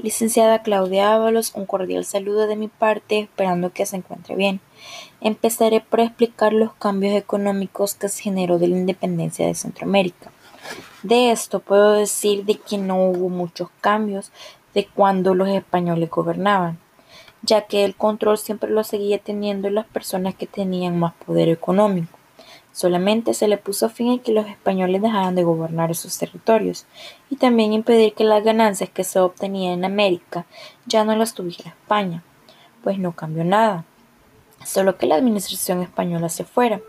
Licenciada Claudia Ábalos, un cordial saludo de mi parte, esperando que se encuentre bien. Empezaré por explicar los cambios económicos que se generó de la independencia de Centroamérica. De esto puedo decir de que no hubo muchos cambios de cuando los españoles gobernaban, ya que el control siempre lo seguía teniendo las personas que tenían más poder económico. Solamente se le puso fin a que los españoles dejaran de gobernar esos territorios y también impedir que las ganancias que se obtenían en América ya no las tuviera España, pues no cambió nada, solo que la administración española se fuera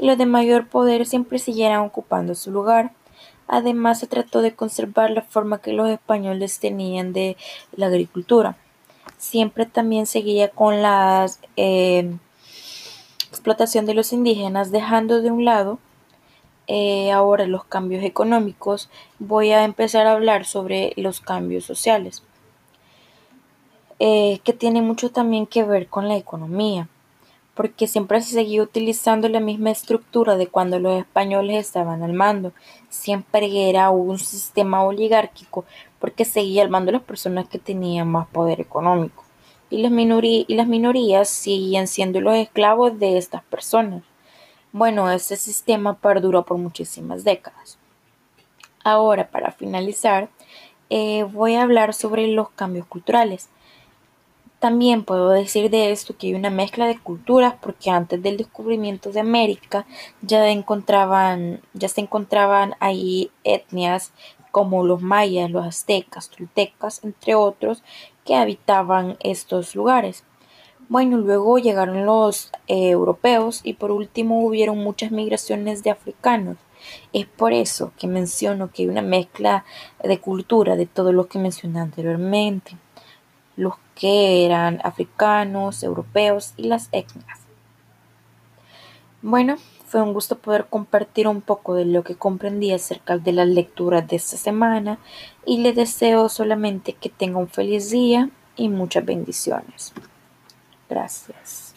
y los de mayor poder siempre siguieran ocupando su lugar. Además se trató de conservar la forma que los españoles tenían de la agricultura. Siempre también seguía con las eh, explotación de los indígenas, dejando de un lado eh, ahora los cambios económicos, voy a empezar a hablar sobre los cambios sociales, eh, que tiene mucho también que ver con la economía, porque siempre se seguía utilizando la misma estructura de cuando los españoles estaban al mando. Siempre era un sistema oligárquico, porque seguía al mando las personas que tenían más poder económico y las, minorías siguen siendo los esclavos de estas personas. Bueno, ese sistema perduró por muchísimas décadas. Ahora, para finalizar, eh, voy a hablar sobre los cambios culturales. También puedo decir de esto que hay una mezcla de culturas porque antes del descubrimiento de América ya encontraban, ya se encontraban ahí etnias como los mayas, los aztecas, toltecas, entre otros, habitaban estos lugares. Bueno, luego llegaron los eh, europeos y por último hubieron muchas migraciones de africanos. Es por eso que menciono que hay una mezcla de cultura de todo lo que mencioné anteriormente, los que eran africanos, europeos y las etnias. Bueno, fue un gusto poder compartir un poco de lo que comprendí acerca de las lecturas de esta semana y le deseo solamente que tenga un feliz día y muchas bendiciones. Gracias.